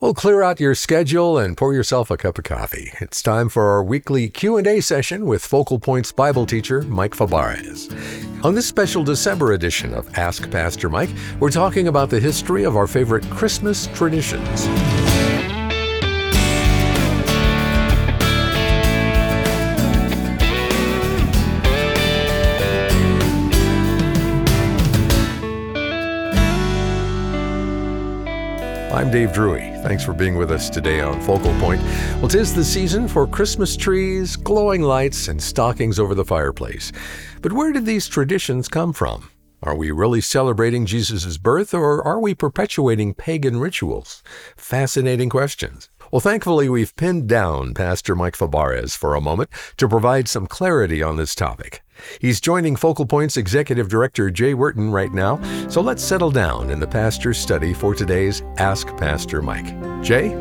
Well, clear out your schedule and pour yourself a cup of coffee. It's time for our weekly Q&A session with Focal Point's Bible teacher, Mike Fabarez. On this special December edition of Ask Pastor Mike, we're talking about the history of our favorite Christmas traditions. I'm Dave Drury. Thanks for being with us today on Focal Point. Well, tis the season for Christmas trees, glowing lights, and stockings over the fireplace. But where did these traditions come from? Are we really celebrating Jesus' birth, or are we perpetuating pagan rituals? Fascinating questions. Well, thankfully, we've pinned down Pastor Mike Fabarez for a moment to provide some clarity on this topic. He's joining Focal Point's Executive Director Jay Wharton right now, so let's settle down in the pastor's study for today's Ask Pastor Mike. Jay?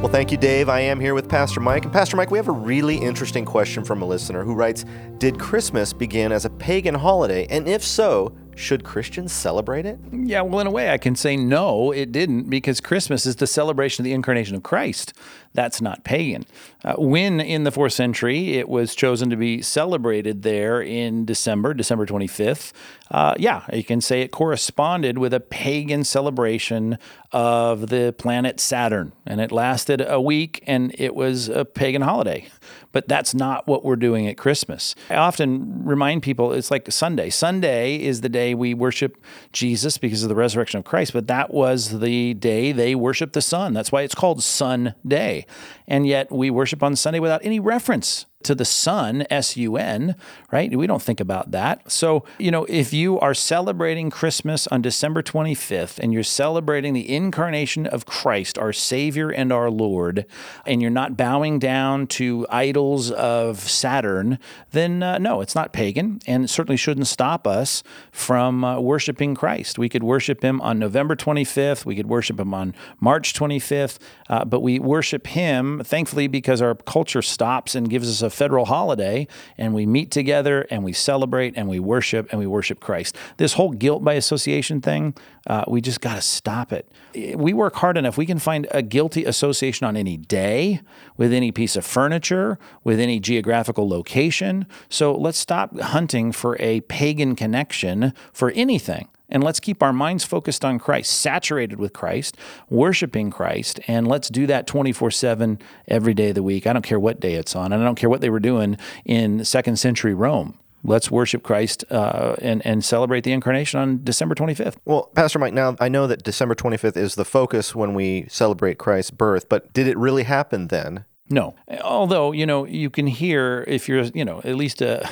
Well, thank you, Dave. I am here with Pastor Mike. And Pastor Mike, we have a really interesting question from a listener who writes Did Christmas begin as a pagan holiday? And if so, should Christians celebrate it? Yeah, well, in a way, I can say no, it didn't, because Christmas is the celebration of the incarnation of Christ. That's not pagan. Uh, when in the fourth century it was chosen to be celebrated there in December, December 25th, uh, yeah, you can say it corresponded with a pagan celebration of the planet Saturn. And it lasted a week and it was a pagan holiday. But that's not what we're doing at Christmas. I often remind people it's like Sunday. Sunday is the day we worship Jesus because of the resurrection of Christ, but that was the day they worshiped the sun. That's why it's called Sun Day. And yet we worship on Sunday without any reference to the sun, S U N, right? We don't think about that. So, you know, if you are celebrating Christmas on December 25th and you're celebrating the incarnation of Christ, our Savior and our Lord, and you're not bowing down to idols of Saturn, then uh, no, it's not pagan and it certainly shouldn't stop us from uh, worshiping Christ. We could worship Him on November 25th, we could worship Him on March 25th, uh, but we worship Him, thankfully, because our culture stops and gives us a federal holiday and we meet together and we celebrate and we worship and we worship Christ. This whole guilt by association thing, uh, we just got to stop it. We work hard enough. We can find a guilty association on any day, with any piece of furniture, with any geographical location. So let's stop hunting for a pagan connection for anything. And let's keep our minds focused on Christ, saturated with Christ, worshiping Christ. And let's do that 24 7 every day of the week. I don't care what day it's on. And I don't care what they were doing in second century Rome. Let's worship Christ uh, and, and celebrate the incarnation on December 25th. Well, Pastor Mike, now I know that December 25th is the focus when we celebrate Christ's birth, but did it really happen then? No. Although, you know, you can hear if you're, you know, at least a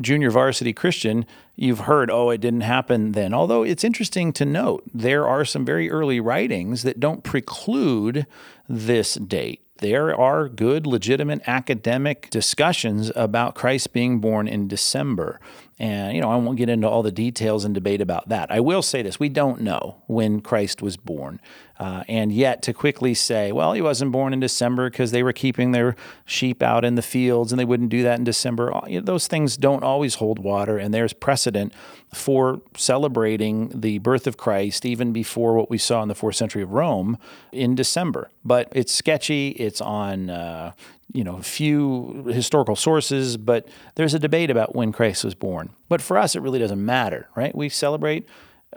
junior varsity Christian, you've heard, oh, it didn't happen then. Although it's interesting to note, there are some very early writings that don't preclude this date. There are good, legitimate academic discussions about Christ being born in December. And, you know, I won't get into all the details and debate about that. I will say this we don't know when Christ was born. Uh, and yet to quickly say, well, he wasn't born in December because they were keeping their sheep out in the fields and they wouldn't do that in December, you know, those things don't always hold water. And there's precedent for celebrating the birth of Christ even before what we saw in the fourth century of Rome in December. But it's sketchy, it's on. Uh, you know, few historical sources, but there's a debate about when Christ was born. But for us, it really doesn't matter, right? We celebrate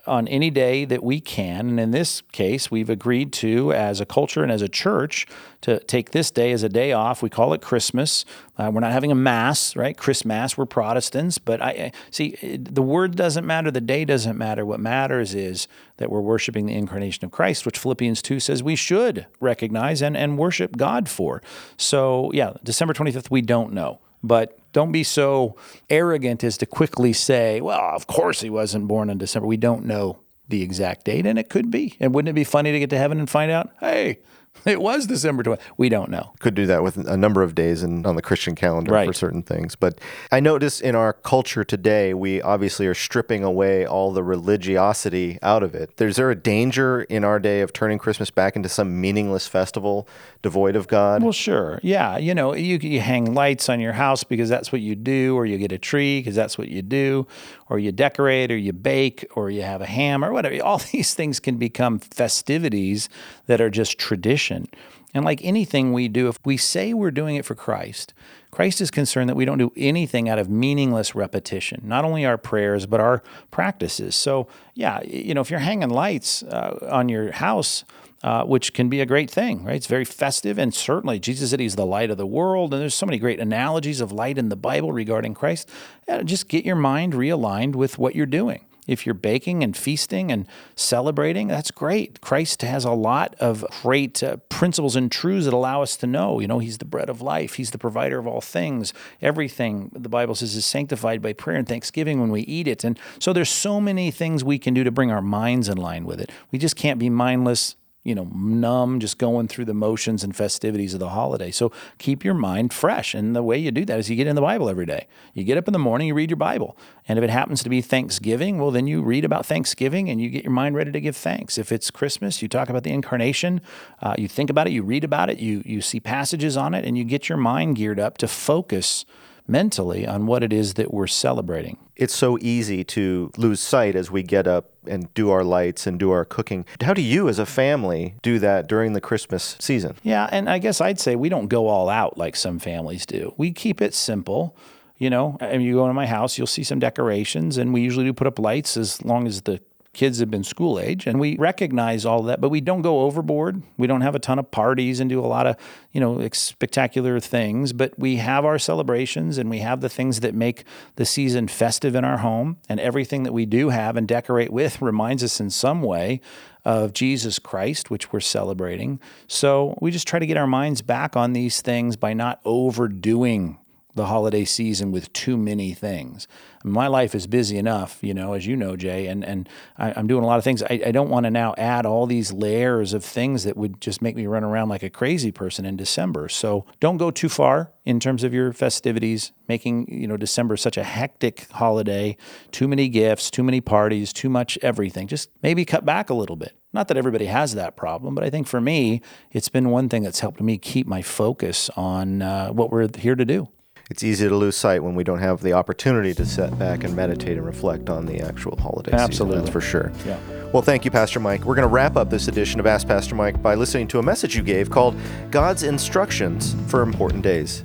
on any day that we can. And in this case, we've agreed to, as a culture and as a church, to take this day as a day off. We call it Christmas. Uh, we're not having a mass, right? Christmas. We're Protestants, but I see the word doesn't matter. The day doesn't matter. What matters is that we're worshiping the incarnation of Christ, which Philippians 2 says we should recognize and, and worship God for. So, yeah, December 25th, we don't know. But don't be so arrogant as to quickly say, well, of course he wasn't born in December. We don't know the exact date, and it could be. And wouldn't it be funny to get to heaven and find out, hey, It was December 12th. We don't know. Could do that with a number of days in, on the Christian calendar Right. for certain things. But I notice in our culture today, we obviously are stripping away all the religiosity out of it. Is there a danger in our day of turning Christmas back into some meaningless festival devoid of God? Well, sure. Yeah. You know, you, you hang lights on your house because that's what you do, or you get a tree because that's what you do, or you decorate, or you bake, or you have a ham, or whatever. All these things can become festivities that are just tradition. And like anything we do, if we say we're doing it for Christ, Christ is concerned that we don't do anything out of meaningless repetition, not only our prayers, but our practices. So, yeah, you know, if you're hanging lights uh, on your house, uh, which can be a great thing, right? It's very festive, and certainly Jesus said He's the light of the world, and there's so many great analogies of light in the Bible regarding Christ. Yeah, just get your mind realigned with what you're doing. If you're baking and feasting and celebrating, that's great. Christ has a lot of great uh, principles and truths that allow us to know, you know, He's the bread of life, He's the provider of all things. Everything, the Bible says, is sanctified by prayer and thanksgiving when we eat it. And so there's so many things we can do to bring our minds in line with it. We just can't be mindless you know, numb, just going through the motions and festivities of the holiday. So keep your mind fresh. And the way you do that is you get in the Bible every day. You get up in the morning, you read your Bible. And if it happens to be Thanksgiving, well, then you read about Thanksgiving and you get your mind ready to give thanks. If it's Christmas, you talk about the incarnation, uh, you think about it, you read about it, you, you see passages on it, and you get your mind geared up to focus mentally on what it is that we're celebrating. it's so easy to lose sight as we get up and do our lights and do our cooking. How do you, as a family, do that during the Christmas season? Yeah, and I guess I'd say we don't go all out like some families do. We keep it simple. You know, I mean, you go into my house, you'll see some decorations, and we usually do put up lights as long as the kids have been school age and we recognize all that but we don't go overboard we don't have a ton of parties and do a lot of you know spectacular things but we have our celebrations and we have the things that make the season festive in our home and everything that we do have and decorate with reminds us in some way of Jesus Christ, which we're celebrating. So we just try to get our minds back on these things by not overdoing the holiday season with too many things. My life is busy enough, you know, as you know, Jay, and, and I, I'm doing a lot of things. I, I don't want to now add all these layers of things that would just make me run around like a crazy person in December. So don't go too far in terms of your festivities, making, you know, December such a hectic holiday, too many gifts, too many parties, too much everything. Just maybe cut back a little bit. Not that everybody has that problem, but I think for me, it's been one thing that's helped me keep my focus on uh, what we're here to do. It's easy to lose sight when we don't have the opportunity to sit back and meditate and reflect on the actual holiday season. Absolutely. That's for sure. Yeah. Well, thank you, Pastor Mike. We're going to wrap up this edition of Ask Pastor Mike by listening to a message you gave called God's Instructions for Important Days.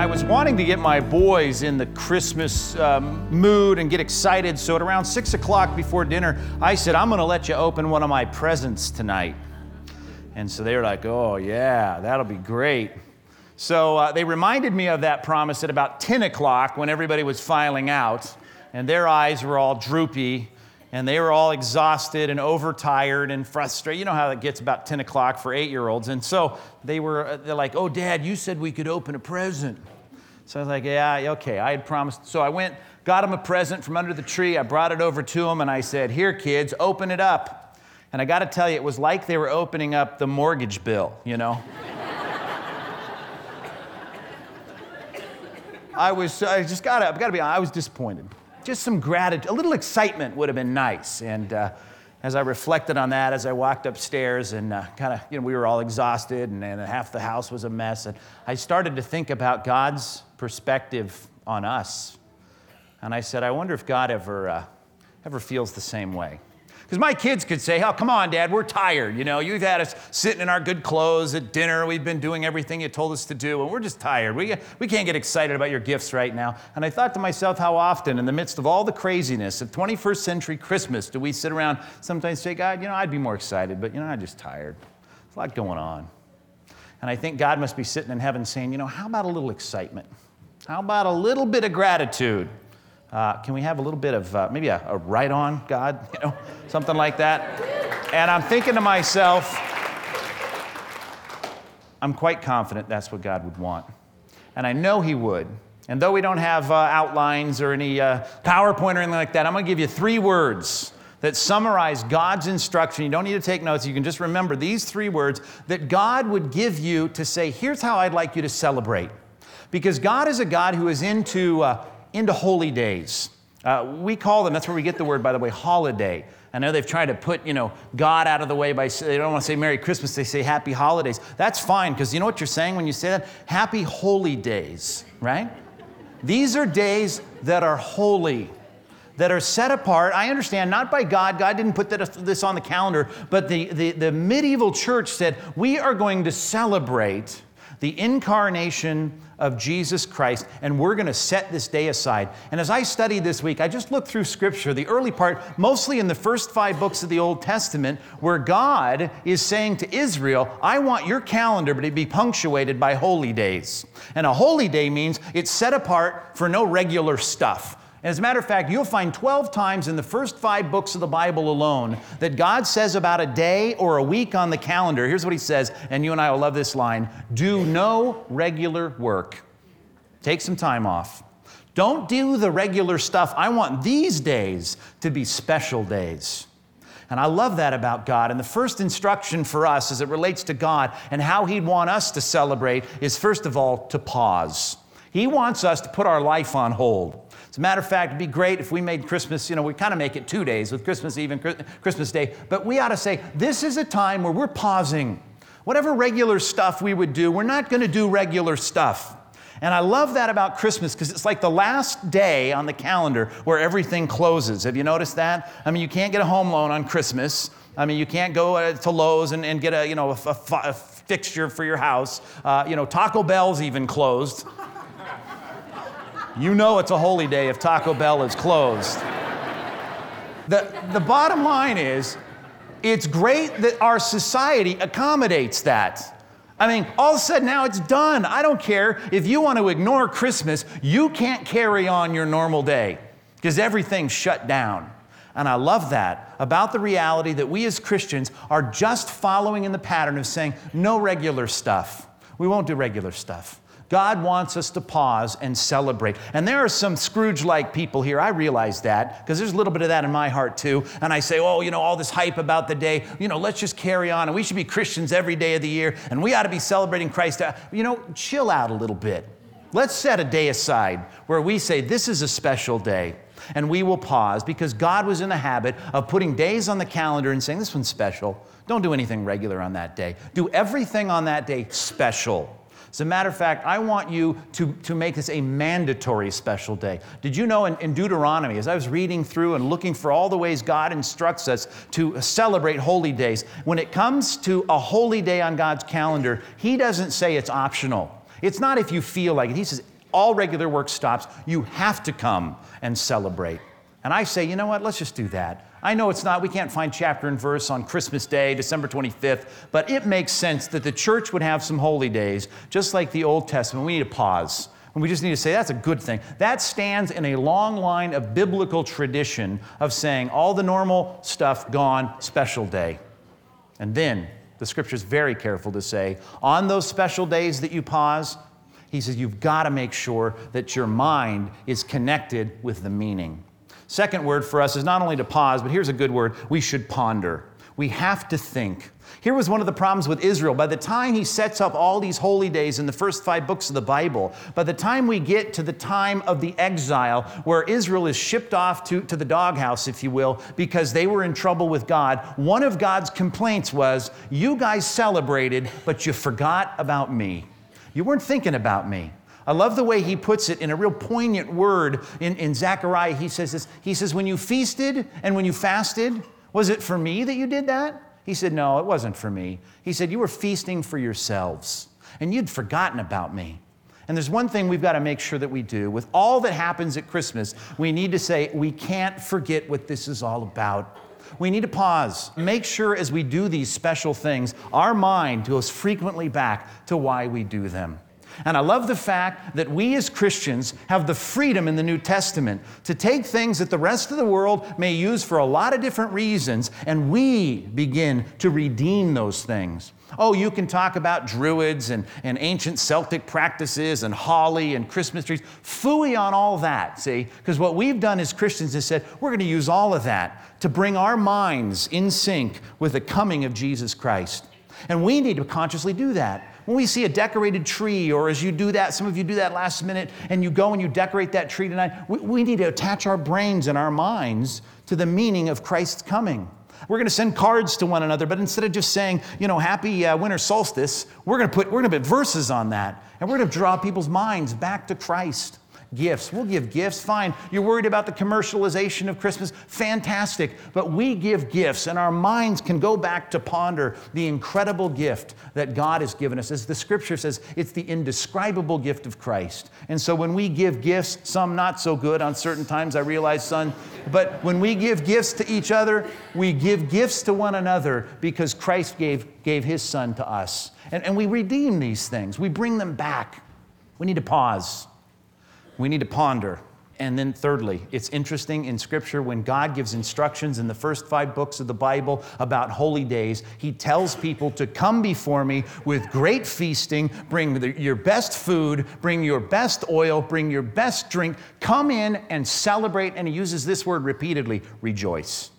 I was wanting to get my boys in the Christmas um, mood and get excited. So at around six o'clock before dinner, I said, I'm going to let you open one of my presents tonight. And so they were like, oh, yeah, that'll be great. So uh, they reminded me of that promise at about 10 o'clock when everybody was filing out, and their eyes were all droopy, and they were all exhausted and overtired and frustrated. You know how it gets about 10 o'clock for eight year olds. And so they were uh, they're like, oh, Dad, you said we could open a present. So I was like, yeah, okay, I had promised. So I went, got them a present from under the tree. I brought it over to them, and I said, here, kids, open it up. And I got to tell you, it was like they were opening up the mortgage bill, you know? I was, I just gotta, I've gotta be honest, I was disappointed. Just some gratitude, a little excitement would have been nice. And uh, as I reflected on that, as I walked upstairs and uh, kind of, you know, we were all exhausted and, and half the house was a mess. And I started to think about God's perspective on us. And I said, I wonder if God ever, uh, ever feels the same way. Because my kids could say, Oh, come on, Dad, we're tired. You know, you've had us sitting in our good clothes at dinner. We've been doing everything you told us to do, and we're just tired. We, we can't get excited about your gifts right now. And I thought to myself, how often, in the midst of all the craziness of 21st century Christmas, do we sit around sometimes say, God, you know, I'd be more excited, but, you know, I'm just tired. There's a lot going on. And I think God must be sitting in heaven saying, You know, how about a little excitement? How about a little bit of gratitude? Uh, can we have a little bit of uh, maybe a, a right on God, you know, something like that? And I'm thinking to myself, I'm quite confident that's what God would want. And I know He would. And though we don't have uh, outlines or any uh, PowerPoint or anything like that, I'm going to give you three words that summarize God's instruction. You don't need to take notes. You can just remember these three words that God would give you to say, here's how I'd like you to celebrate. Because God is a God who is into, uh, into holy days. Uh, we call them, that's where we get the word, by the way, holiday. I know they've tried to put, you know, God out of the way by, they don't want to say Merry Christmas, they say Happy Holidays. That's fine, because you know what you're saying when you say that? Happy Holy Days, right? These are days that are holy, that are set apart. I understand, not by God. God didn't put this on the calendar, but the, the, the medieval church said, we are going to celebrate the incarnation of Jesus Christ, and we're going to set this day aside. And as I studied this week, I just looked through Scripture, the early part, mostly in the first five books of the Old Testament, where God is saying to Israel, I want your calendar to be punctuated by holy days. And a holy day means it's set apart for no regular stuff. As a matter of fact, you'll find 12 times in the first five books of the Bible alone that God says about a day or a week on the calendar. Here's what He says, and you and I will love this line do no regular work. Take some time off. Don't do the regular stuff. I want these days to be special days. And I love that about God. And the first instruction for us as it relates to God and how He'd want us to celebrate is first of all to pause. He wants us to put our life on hold. As a matter of fact, it'd be great if we made Christmas, you know, we kind of make it two days with Christmas Eve and Christmas Day, but we ought to say, this is a time where we're pausing. Whatever regular stuff we would do, we're not going to do regular stuff. And I love that about Christmas because it's like the last day on the calendar where everything closes. Have you noticed that? I mean, you can't get a home loan on Christmas. I mean, you can't go uh, to Lowe's and, and get a, you know, a, a, a fixture for your house. Uh, you know, Taco Bell's even closed. You know it's a holy day if Taco Bell is closed. The, the bottom line is, it's great that our society accommodates that. I mean, all of a sudden now it's done. I don't care. If you want to ignore Christmas, you can't carry on your normal day because everything's shut down. And I love that about the reality that we as Christians are just following in the pattern of saying, no regular stuff. We won't do regular stuff. God wants us to pause and celebrate. And there are some Scrooge like people here. I realize that because there's a little bit of that in my heart too. And I say, oh, you know, all this hype about the day, you know, let's just carry on. And we should be Christians every day of the year. And we ought to be celebrating Christ. Uh, you know, chill out a little bit. Let's set a day aside where we say, this is a special day. And we will pause because God was in the habit of putting days on the calendar and saying, this one's special. Don't do anything regular on that day. Do everything on that day special. As a matter of fact, I want you to, to make this a mandatory special day. Did you know in, in Deuteronomy, as I was reading through and looking for all the ways God instructs us to celebrate holy days, when it comes to a holy day on God's calendar, He doesn't say it's optional. It's not if you feel like it. He says all regular work stops. You have to come and celebrate. And I say, you know what? Let's just do that. I know it's not, we can't find chapter and verse on Christmas Day, December 25th, but it makes sense that the church would have some holy days, just like the Old Testament. We need to pause. And we just need to say that's a good thing. That stands in a long line of biblical tradition of saying all the normal stuff gone, special day. And then the scripture is very careful to say on those special days that you pause, he says you've got to make sure that your mind is connected with the meaning. Second word for us is not only to pause, but here's a good word we should ponder. We have to think. Here was one of the problems with Israel. By the time he sets up all these holy days in the first five books of the Bible, by the time we get to the time of the exile, where Israel is shipped off to, to the doghouse, if you will, because they were in trouble with God, one of God's complaints was, You guys celebrated, but you forgot about me. You weren't thinking about me. I love the way he puts it in a real poignant word in, in Zechariah. He says this He says, When you feasted and when you fasted, was it for me that you did that? He said, No, it wasn't for me. He said, You were feasting for yourselves, and you'd forgotten about me. And there's one thing we've got to make sure that we do. With all that happens at Christmas, we need to say, We can't forget what this is all about. We need to pause. Make sure as we do these special things, our mind goes frequently back to why we do them. And I love the fact that we as Christians have the freedom in the New Testament to take things that the rest of the world may use for a lot of different reasons, and we begin to redeem those things. Oh, you can talk about druids and, and ancient Celtic practices and holly and Christmas trees. Fooey on all that, see? Because what we've done as Christians is said, we're going to use all of that to bring our minds in sync with the coming of Jesus Christ. And we need to consciously do that. When we see a decorated tree, or as you do that, some of you do that last minute, and you go and you decorate that tree tonight, we, we need to attach our brains and our minds to the meaning of Christ's coming. We're going to send cards to one another, but instead of just saying, you know, happy uh, winter solstice, we're going to put we're going to put verses on that, and we're going to draw people's minds back to Christ. Gifts. We'll give gifts. Fine. You're worried about the commercialization of Christmas. Fantastic. But we give gifts, and our minds can go back to ponder the incredible gift that God has given us. As the scripture says, it's the indescribable gift of Christ. And so when we give gifts, some not so good on certain times, I realize, son, but when we give gifts to each other, we give gifts to one another because Christ gave, gave his son to us. And, and we redeem these things, we bring them back. We need to pause we need to ponder. And then, thirdly, it's interesting in Scripture when God gives instructions in the first five books of the Bible about holy days, He tells people to come before me with great feasting, bring the, your best food, bring your best oil, bring your best drink, come in and celebrate. And He uses this word repeatedly rejoice.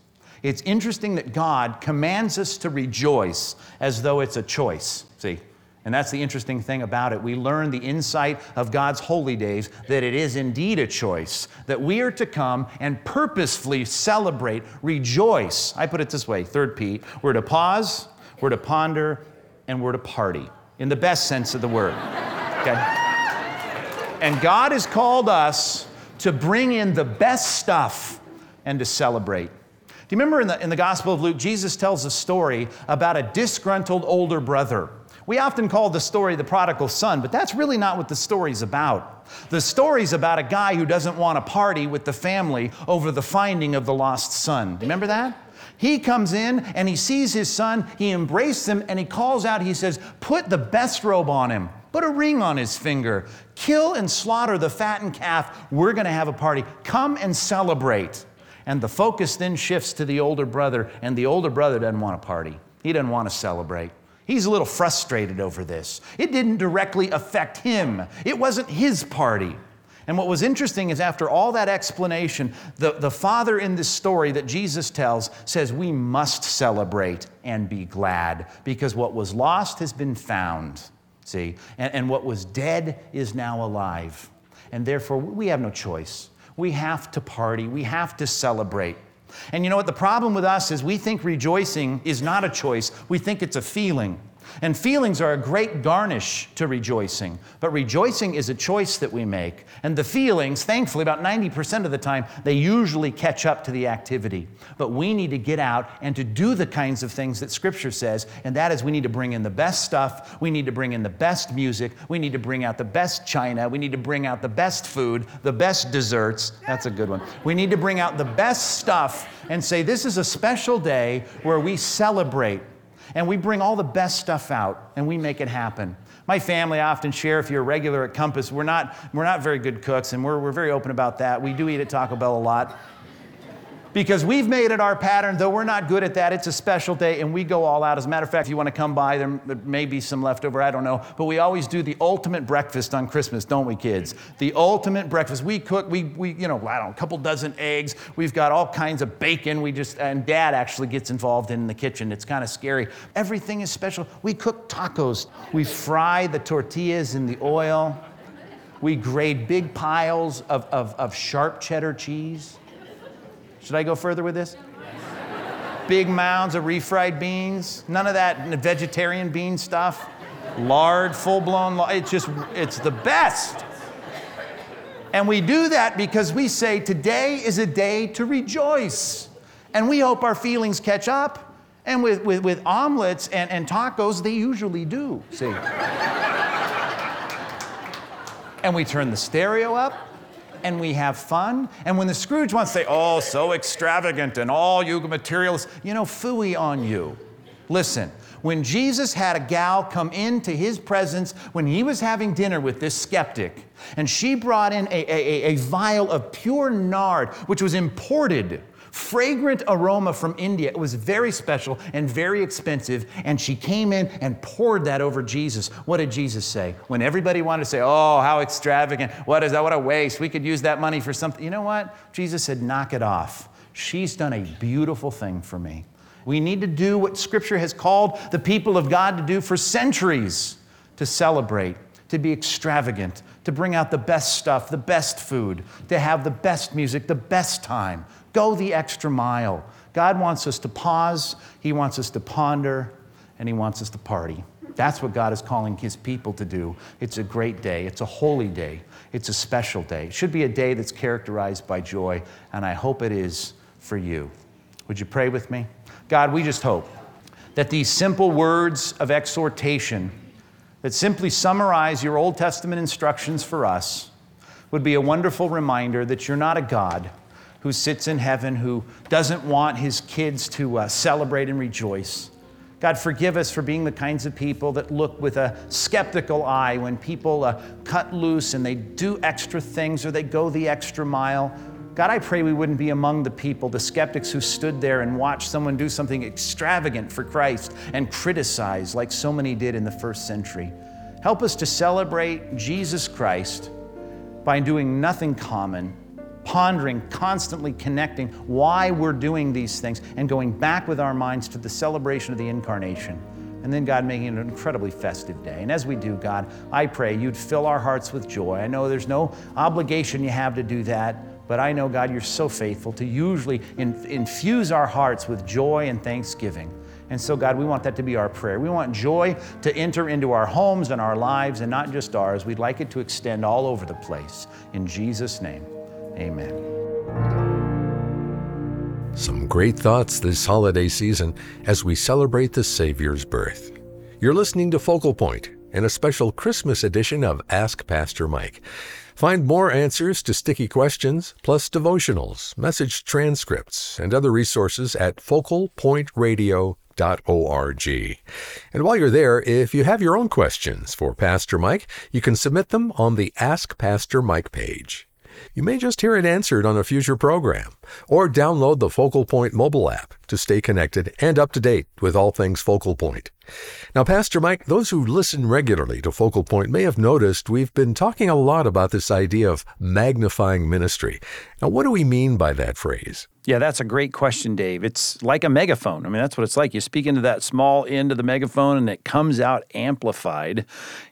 It's interesting that God commands us to rejoice as though it's a choice. See? And that's the interesting thing about it. We learn the insight of God's holy days that it is indeed a choice, that we are to come and purposefully celebrate, rejoice. I put it this way third P, we're to pause, we're to ponder, and we're to party in the best sense of the word. Okay? And God has called us to bring in the best stuff and to celebrate. Do you remember in the, in the Gospel of Luke, Jesus tells a story about a disgruntled older brother we often call the story the prodigal son, but that's really not what the story's about. The story's about a guy who doesn't want to party with the family over the finding of the lost son. Remember that? He comes in and he sees his son, he embraces him, and he calls out, he says, Put the best robe on him, put a ring on his finger, kill and slaughter the fattened calf. We're going to have a party. Come and celebrate. And the focus then shifts to the older brother, and the older brother doesn't want to party. He doesn't want to celebrate. He's a little frustrated over this. It didn't directly affect him, it wasn't his party. And what was interesting is, after all that explanation, the, the father in this story that Jesus tells says, We must celebrate and be glad because what was lost has been found. See? And, and what was dead is now alive. And therefore, we have no choice. We have to party, we have to celebrate. And you know what? The problem with us is we think rejoicing is not a choice, we think it's a feeling. And feelings are a great garnish to rejoicing. But rejoicing is a choice that we make. And the feelings, thankfully, about 90% of the time, they usually catch up to the activity. But we need to get out and to do the kinds of things that Scripture says. And that is, we need to bring in the best stuff. We need to bring in the best music. We need to bring out the best china. We need to bring out the best food, the best desserts. That's a good one. We need to bring out the best stuff and say, this is a special day where we celebrate and we bring all the best stuff out and we make it happen. My family often share, if you're a regular at Compass, we're not, we're not very good cooks, and we're, we're very open about that. We do eat at Taco Bell a lot because we've made it our pattern, though we're not good at that. It's a special day and we go all out. As a matter of fact, if you want to come by, there may be some leftover, I don't know. But we always do the ultimate breakfast on Christmas, don't we, kids? The ultimate breakfast. We cook, we, we you know, I don't know, a couple dozen eggs. We've got all kinds of bacon. We just, and dad actually gets involved in the kitchen. It's kind of scary. Everything is special. We cook tacos. We fry the tortillas in the oil. We grate big piles of, of, of sharp cheddar cheese. Should I go further with this? Big mounds of refried beans, none of that vegetarian bean stuff. Lard, full blown, it's just, it's the best. And we do that because we say today is a day to rejoice. And we hope our feelings catch up. And with, with, with omelets and, and tacos, they usually do, see. and we turn the stereo up and we have fun. And when the Scrooge wants to say, oh, so extravagant and all you materialists, you know, fooey on you. Listen, when Jesus had a gal come into his presence when he was having dinner with this skeptic, and she brought in a, a, a vial of pure nard, which was imported fragrant aroma from India. It was very special and very expensive. And she came in and poured that over Jesus. What did Jesus say? When everybody wanted to say, Oh, how extravagant. What is that? What a waste. We could use that money for something. You know what? Jesus said, Knock it off. She's done a beautiful thing for me. We need to do what Scripture has called the people of God to do for centuries to celebrate, to be extravagant, to bring out the best stuff, the best food, to have the best music, the best time. Go the extra mile. God wants us to pause, He wants us to ponder, and He wants us to party. That's what God is calling His people to do. It's a great day. It's a holy day. It's a special day. It should be a day that's characterized by joy, and I hope it is for you. Would you pray with me? God, we just hope that these simple words of exhortation that simply summarize your Old Testament instructions for us would be a wonderful reminder that you're not a God who sits in heaven, who doesn't want his kids to uh, celebrate and rejoice. God, forgive us for being the kinds of people that look with a skeptical eye when people uh, cut loose and they do extra things or they go the extra mile God, I pray we wouldn't be among the people, the skeptics who stood there and watched someone do something extravagant for Christ and criticize like so many did in the first century. Help us to celebrate Jesus Christ by doing nothing common, pondering, constantly connecting why we're doing these things, and going back with our minds to the celebration of the incarnation. And then, God, making it an incredibly festive day. And as we do, God, I pray you'd fill our hearts with joy. I know there's no obligation you have to do that. But I know, God, you're so faithful to usually in, infuse our hearts with joy and thanksgiving. And so, God, we want that to be our prayer. We want joy to enter into our homes and our lives, and not just ours. We'd like it to extend all over the place. In Jesus' name, amen. Some great thoughts this holiday season as we celebrate the Savior's birth. You're listening to Focal Point in a special Christmas edition of Ask Pastor Mike. Find more answers to sticky questions, plus devotionals, message transcripts, and other resources at focalpointradio.org. And while you're there, if you have your own questions for Pastor Mike, you can submit them on the Ask Pastor Mike page. You may just hear it answered on a future program, or download the Focal Point mobile app to stay connected and up to date with all things Focal Point. Now, Pastor Mike, those who listen regularly to Focal Point may have noticed we've been talking a lot about this idea of magnifying ministry. Now, what do we mean by that phrase? Yeah, that's a great question, Dave. It's like a megaphone. I mean, that's what it's like. You speak into that small end of the megaphone and it comes out amplified.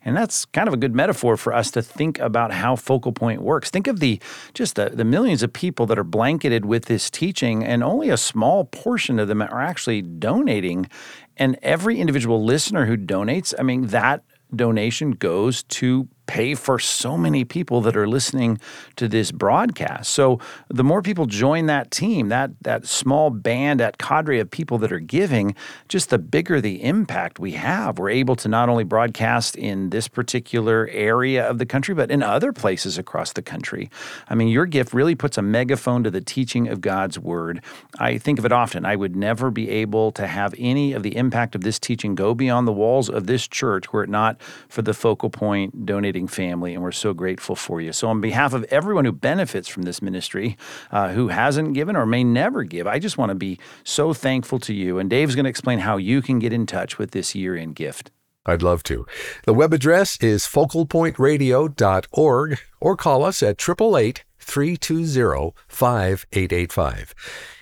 And that's kind of a good metaphor for us to think about how focal point works. Think of the just the, the millions of people that are blanketed with this teaching, and only a small portion of them are actually donating. And every individual listener who donates, I mean, that donation goes to pay for so many people that are listening to this broadcast. So the more people join that team, that that small band, that cadre of people that are giving, just the bigger the impact we have. We're able to not only broadcast in this particular area of the country, but in other places across the country. I mean, your gift really puts a megaphone to the teaching of God's word. I think of it often. I would never be able to have any of the impact of this teaching go beyond the walls of this church were it not for the focal point donating family, and we're so grateful for you. So, on behalf of everyone who benefits from this ministry, uh, who hasn't given or may never give, I just want to be so thankful to you. And Dave's going to explain how you can get in touch with this year end gift. I'd love to. The web address is focalpointradio.org or call us at 888 320 5885.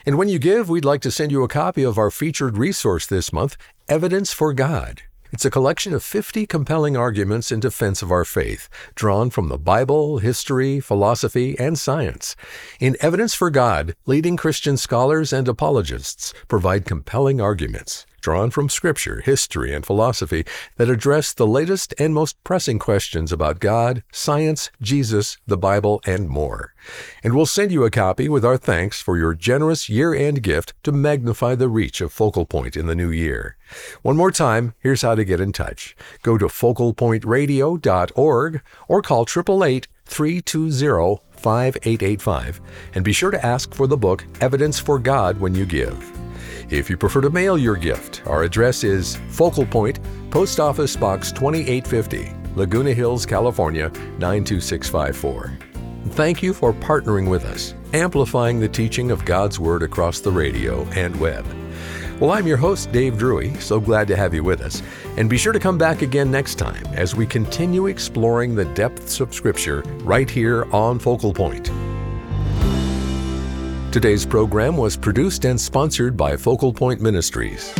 And when you give, we'd like to send you a copy of our featured resource this month, Evidence for God. It's a collection of 50 compelling arguments in defense of our faith, drawn from the Bible, history, philosophy, and science. In Evidence for God, leading Christian scholars and apologists provide compelling arguments drawn from scripture, history, and philosophy that address the latest and most pressing questions about God, science, Jesus, the Bible, and more. And we'll send you a copy with our thanks for your generous year end gift to magnify the reach of Focal Point in the new year. One more time, here's how to get in touch. Go to focalpointradio.org or call 888 320 5885 and be sure to ask for the book Evidence for God when you give. If you prefer to mail your gift, our address is Focal Point, Post Office Box 2850, Laguna Hills, California 92654. Thank you for partnering with us, amplifying the teaching of God's Word across the radio and web. Well, I'm your host, Dave Drury. So glad to have you with us. And be sure to come back again next time as we continue exploring the depths of Scripture right here on Focal Point. Today's program was produced and sponsored by Focal Point Ministries.